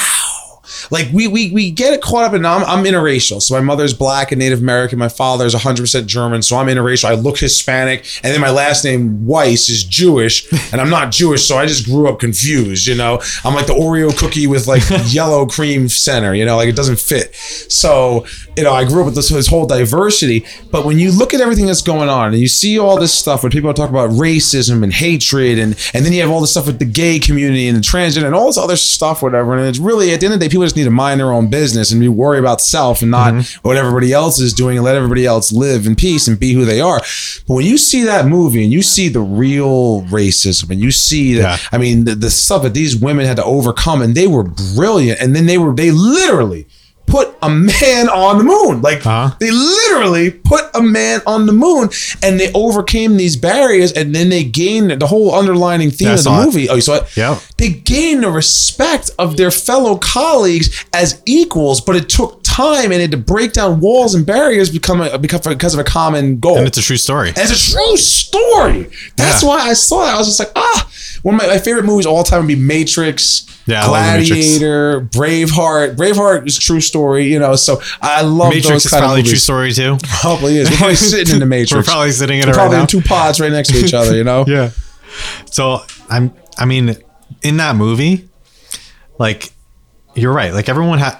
Like we we we get caught up in I'm, I'm interracial. So my mother's black and Native American. My father's 100% German. So I'm interracial. I look Hispanic. And then my last name Weiss is Jewish. And I'm not Jewish. So I just grew up confused. You know, I'm like the Oreo cookie with like yellow cream center. You know, like it doesn't fit. So you know, I grew up with this, this whole diversity. But when you look at everything that's going on and you see all this stuff when people talk about racism and hatred and and then you have all this stuff with the gay community and the transgender and all this other stuff, whatever. And it's really at the end of the day, people just need to mind their own business and be worry about self and not mm-hmm. what everybody else is doing and let everybody else live in peace and be who they are. But when you see that movie and you see the real racism and you see that, Yeah. I mean, the, the stuff that these women had to overcome and they were brilliant. And then they were, they literally put a man on the moon. Like Uh-huh. they literally put a man on the moon and they overcame these barriers and then they gained the whole underlining theme Yeah, of the saw it. movie. Oh, you saw it? Yeah. They gained the respect of their fellow colleagues as equals, but it took time and it to break down walls and barriers become a, because because of a common goal. And it's a true story. And it's a true story. That's Yeah. why I saw that. I was just like, ah, one of my, my favorite movies of all time would be Matrix, Yeah, The Matrix. Gladiator, Braveheart. Braveheart is a true story, you know. So I love Matrix those is kind probably of a true story too. Probably is. We're probably sitting in the Matrix. We're probably sitting in We're it right probably now. in two pods right next to each other, you know. yeah. So I'm I mean, in that movie, like you're right. Like everyone had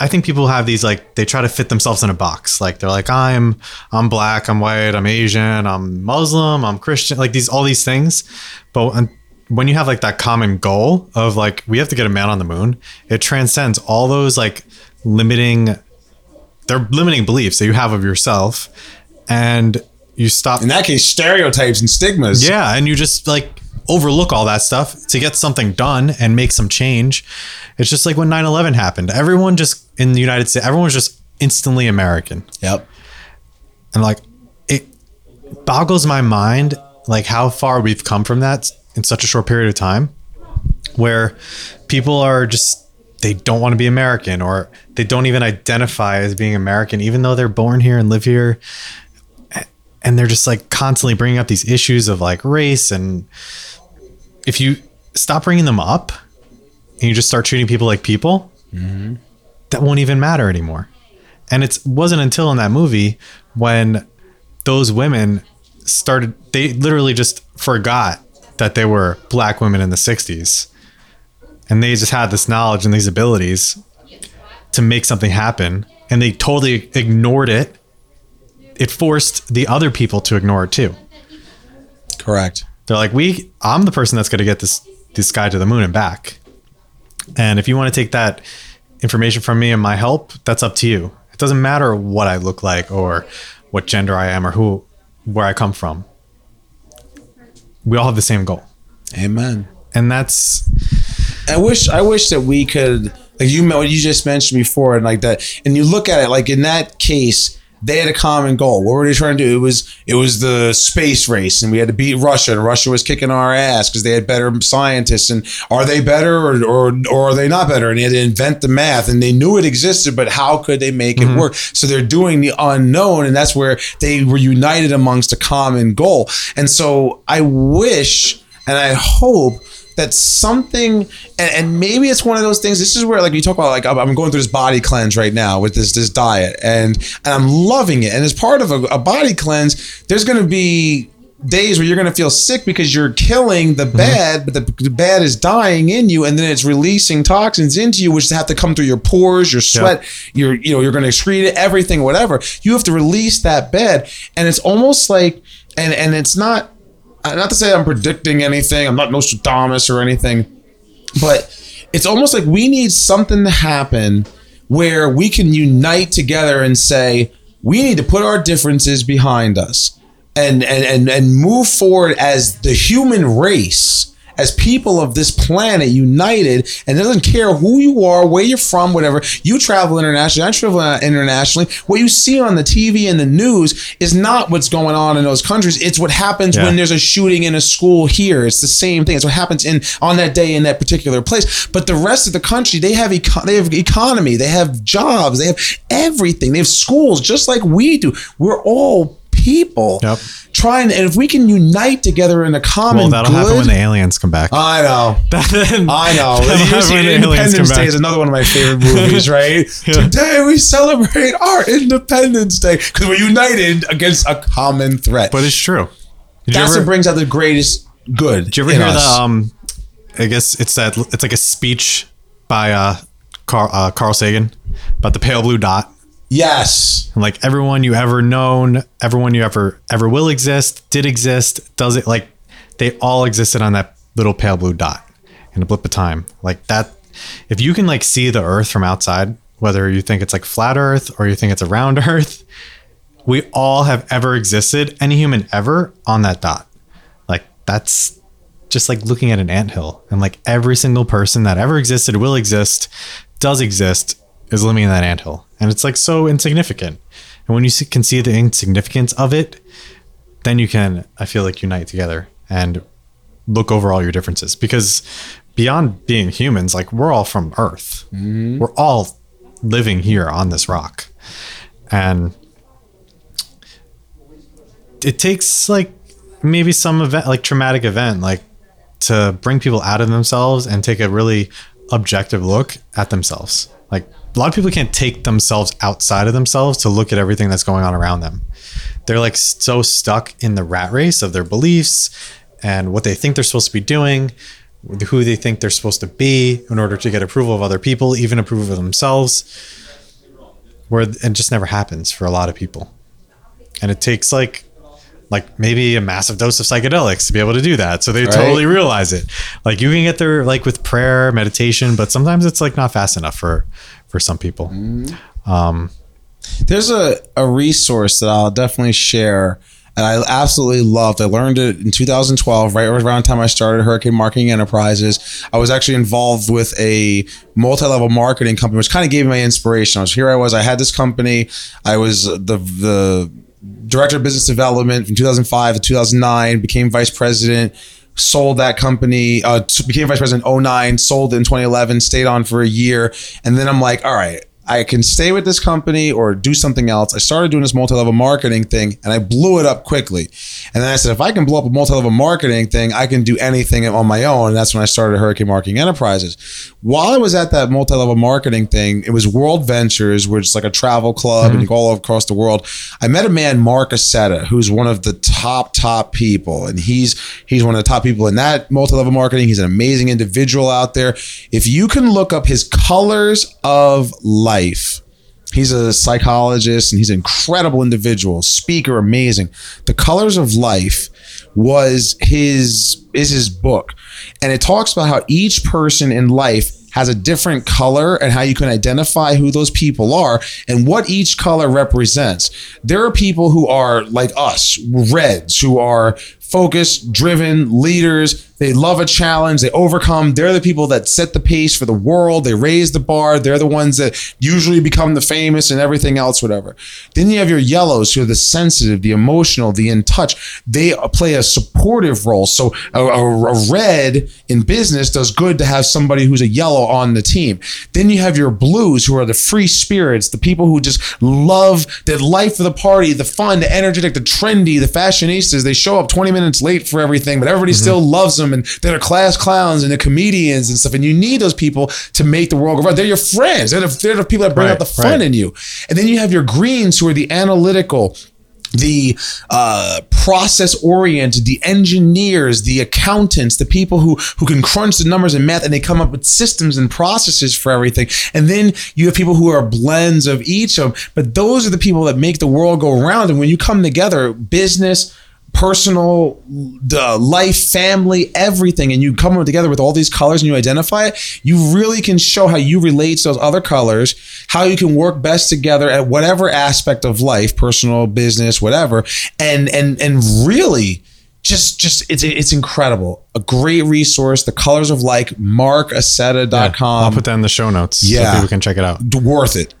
I think people have these like they try to fit themselves in a box. Like they're like I'm I'm black, I'm white, I'm Asian, I'm Muslim, I'm Christian, like these all these things. But when- you have like that common goal of like we have to get a man on the moon, it transcends all those like limiting they're limiting beliefs that you have of yourself and you stop In that case, stereotypes and stigmas. yeah, and you just like overlook all that stuff to get something done and make some change. It's just like when 9/11 happened. Everyone just in the United States, everyone was just instantly American. Yep. And like it boggles my mind like how far we've come from that in such a short period of time where people are just they don't want to be American or they don't even identify as being American even though they're born here and live here and they're just like constantly bringing up these issues of like race and if you stop bringing them up and you just start treating people like people that won't even matter anymore and it wasn't until in that movie when those women started they literally just forgot that they were black women in the 60s. And they just had this knowledge and these abilities to make something happen. And they totally ignored it. It forced the other people to ignore it too. Correct. They're like, we, I'm the person that's going to get this, this guy to the moon and back. And if you want to take that information from me and my help, that's up to you. It doesn't matter what I look like or what gender I am or who, where I come from. We all have the same goal. Amen. And that's, I wish I wish that we could like you what you just mentioned before and like that and you look at it like in that case they had a common goal. What were they trying to do? It was it was the space race, and we had to beat Russia, and Russia was kicking our ass because they had better scientists. And are they better or, or or are they not better? And they had to invent the math, and they knew it existed, but how could they make it mm-hmm. work? So they're doing the unknown, and that's where they were united amongst a common goal. And so I wish and I hope that something and, and maybe it's one of those things this is where like you talk about like i'm going through this body cleanse right now with this this diet and and i'm loving it and as part of a, a body cleanse there's going to be days where you're going to feel sick because you're killing the mm-hmm. bad but the, the bad is dying in you and then it's releasing toxins into you which have to come through your pores your sweat your you know you're going to excrete it everything whatever. You have to release that bad and it's almost like and and it's not not to say I'm predicting anything. I'm not Nostradamus or anything, but it's almost like we need something to happen where we can unite together and say we need to put our differences behind us and and and, and move forward as the human race as people of this planet united and it doesn't care who you are where you're from whatever. You travel internationally i travel internationally. What you see on the tv and the news is not what's going on in those countries. It's what happens Yeah. when there's a shooting in a school here. It's the same thing. It's what happens in on that day in that particular place. But the rest of the country they have eco- they have economy. They have jobs. They have everything. They have schools just like we do. We're all people Yep. trying and if we can unite together in a common well, that'll good, happen when the aliens come back. I know. I know. that'll You happen see, when the aliens come Independence Day is another one of my favorite movies, right? Yeah. Today we celebrate our Independence Day because we're united against a common threat. But it's true. Did That's ever, what brings out the greatest good. did you ever hear us. the um I guess it's that it's like a speech by uh Carl uh, Carl Sagan about the pale blue dot. Yes. And like everyone you ever known, everyone you ever ever will exist, did exist, does it like they all existed on that little pale blue dot in a blip of time. Like that if you can like see the earth from outside, whether you think it's like flat earth or you think it's a round earth, we all have ever existed, any human ever on that dot. Like that's just like looking at an anthill and like every single person that ever existed will exist does exist is living in that anthill. And it's like so insignificant. And when you see, can see the insignificance of it then you can i feel like unite together and look over all your differences. Because beyond being humans like we're all from earth. Mm-hmm. We're all living here on this rock. And it takes like maybe some event like traumatic event like to bring people out of themselves and take a really objective look at themselves. Like a lot of people can't take themselves outside of themselves to look at everything that's going on around them. They're like so stuck in the rat race of their beliefs and what they think they're supposed to be doing who they think they're supposed to be in order to get approval of other people even approval of themselves where it just never happens for a lot of people. And it takes like like maybe a massive dose of psychedelics to be able to do that so they Right. totally realize it. Like you can get there like with prayer meditation but sometimes it's like not fast enough for for some people um There's a, a resource that I'll definitely share and I absolutely loved. I learned it in 2012, right around the time I started Hurricane Marketing Enterprises. I was actually involved with a multi-level marketing company, which kind of gave me my inspiration. I was here. I was. I had this company. I was the the director of business development from 2005 to 2009. Became vice president. Sold that company. Uh, became vice president in 09. Sold in 2011. Stayed on for a year, and then I'm like, all right. I can stay with this company or do something else. I started doing this multi-level marketing thing and I blew it up quickly. And then I said, if I can blow up a multi-level marketing thing, I can do anything on my own. And that's when I started Hurricane Marketing Enterprises. While I was at that multi-level marketing thing, it was World Ventures, which is like a travel club and mm-hmm. you go all across the world. I met a man, Mark Aceta, who's one of the top, top people. And he's he's one of the top people in that multi-level marketing. He's an amazing individual out there. If you can look up his colors of life. He's a psychologist and he's an incredible individual, speaker, amazing. The Colors of Life was his is his book. And it talks about how each person in life has a different color and how you can identify who those people are and what each color represents. There are people who are like us, reds, who are focused, driven leaders. They love a challenge. They overcome. They're the people that set the pace for the world. They raise the bar. They're the ones that usually become the famous and everything else, whatever. Then you have your yellows who are the sensitive, the emotional, the in touch. They play a supportive role. So a, a, a red in business does good to have somebody who's a yellow on the team. Then you have your blues who are the free spirits, the people who just love the life of the party, the fun, the energetic, the trendy, the fashionistas. They show up 20 minutes late for everything, but everybody still loves them and they're class clowns and they're comedians and stuff. And you need those people to make the world go round. They're your friends. They're the, they're the people that bring Right, out the fun right. in you. And then you have your greens who are the analytical, the uh, process oriented, the engineers, the accountants, the people who who can crunch the numbers and math, and they come up with systems and processes for everything. And then you have people who are blends of each of. them. But those are the people that make the world go round. And when you come together, business personal the life family everything and you come together with all these colors and you identify it you really can show how you relate to those other colors how you can work best together at whatever aspect of life personal business whatever and and and really just just it's it's incredible a great resource the colors of like markaceta.com I'll put that in the show notes Yeah. so people can check it out. worth it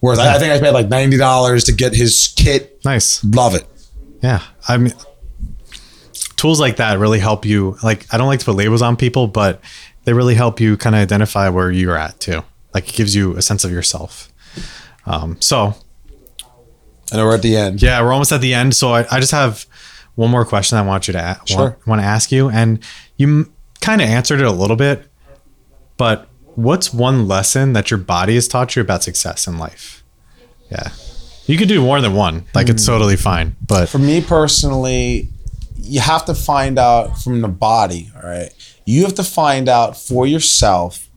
worth it. I, I think i paid like $90 to get his kit Nice. love it Yeah. I mean, tools like that really help you. Like, I don't like to put labels on people, but they really help you kind of identify where you're at too. Like, it gives you a sense of yourself. Um, so, I know we're at the end. yeah, we're almost at the end. So, I, I just have one more question I want you to a- Sure. want, want to ask you. And you kind of answered it a little bit, but what's one lesson that your body has taught you about success in life? Yeah. You could do more than one. Like, it's Hmm. totally fine. But For me personally, you have to find out from the body, all right? You have to find out for yourself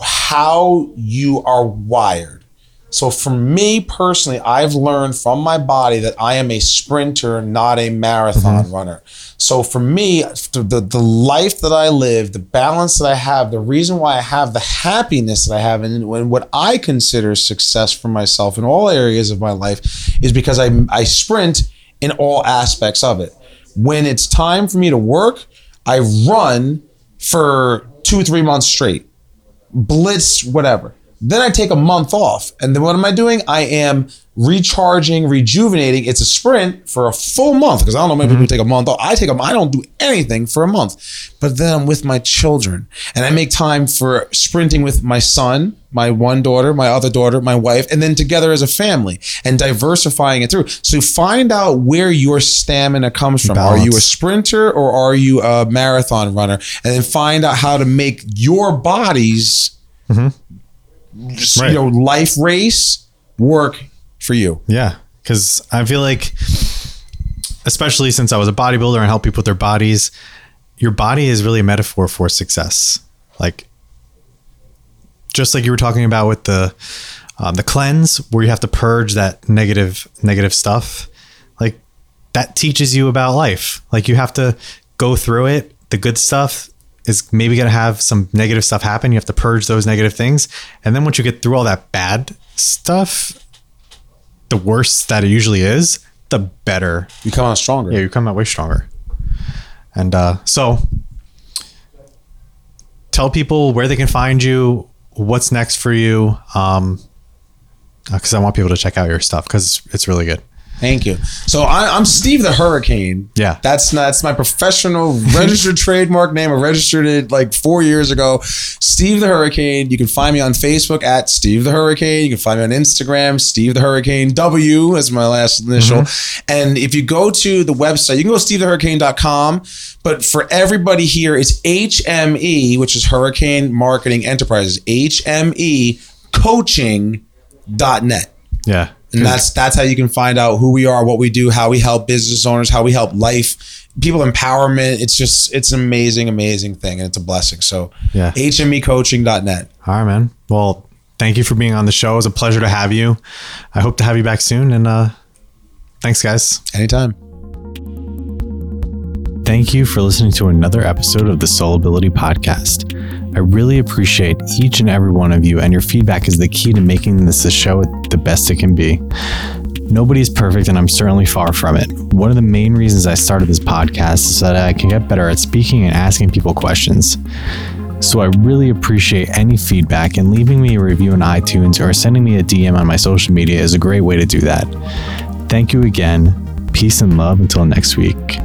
how you are wired. So for me personally, I've learned from my body that I am a sprinter, not a marathon mm-hmm. runner. So for me, the, the, the life that I live, the balance that I have, the reason why I have the happiness that I have, and when what I consider success for myself in all areas of my life is because I, I sprint in all aspects of it. When it's time for me to work, I run for two, three months straight blitz, whatever. Then I take a month off. And then what am I doing? I am recharging, rejuvenating. It's a sprint for a full month because I don't know many people mm-hmm. take a month off. I take a I don't do anything for a month. But then I'm with my children and I make time for sprinting with my son, my one daughter, my other daughter, my wife, and then together as a family and diversifying it through. So find out where your stamina comes from. Are you a sprinter or are you a marathon runner? And then find out how to make your bodies, mm-hmm. Just, Right. you know, life race work for you. Yeah, because I feel like, especially since I was a bodybuilder and help people with their bodies, your body is really a metaphor for success. Like, just like you were talking about with the um, the cleanse, where you have to purge that negative negative stuff. Like that teaches you about life. Like you have to go through it. The good stuff is maybe going to have some negative stuff happen. You have to purge those negative things. And then once you get through all that bad stuff, the worse that it usually is, the better. You come out stronger. Yeah, you come out way stronger. And uh, so tell people where they can find you, what's next for you, um, because I want people to check out your stuff because it's really good. Thank you. So I, I'm Steve the Hurricane. Yeah. That's that's my professional registered trademark name. I registered it like four years ago. Steve the Hurricane. You can find me on Facebook at Steve the Hurricane. You can find me on Instagram, Steve the Hurricane W as my last initial. Mm-hmm. And if you go to the website, you can go to stevethehurricane.com. But for everybody here, it's HME, which is Hurricane Marketing Enterprises. HME coaching.net. Yeah. And that's that's how you can find out who we are, what we do, how we help business owners, how we help life, people empowerment. It's just it's an amazing, amazing thing, and it's a blessing. So Yeah. HMEcoaching.net. All right, man. Well, thank you for being on the show. It was a pleasure to have you. I hope to have you back soon. And uh, thanks, guys. Anytime. Thank you for listening to another episode of the Soulability Podcast. I really appreciate each and every one of you, and your feedback is the key to making this a show the best it can be. Nobody's perfect, and I'm certainly far from it. One of the main reasons I started this podcast is so that I can get better at speaking and asking people questions. So I really appreciate any feedback, and leaving me a review on iTunes or sending me a DM on my social media is a great way to do that. Thank you again. Peace and love until next week.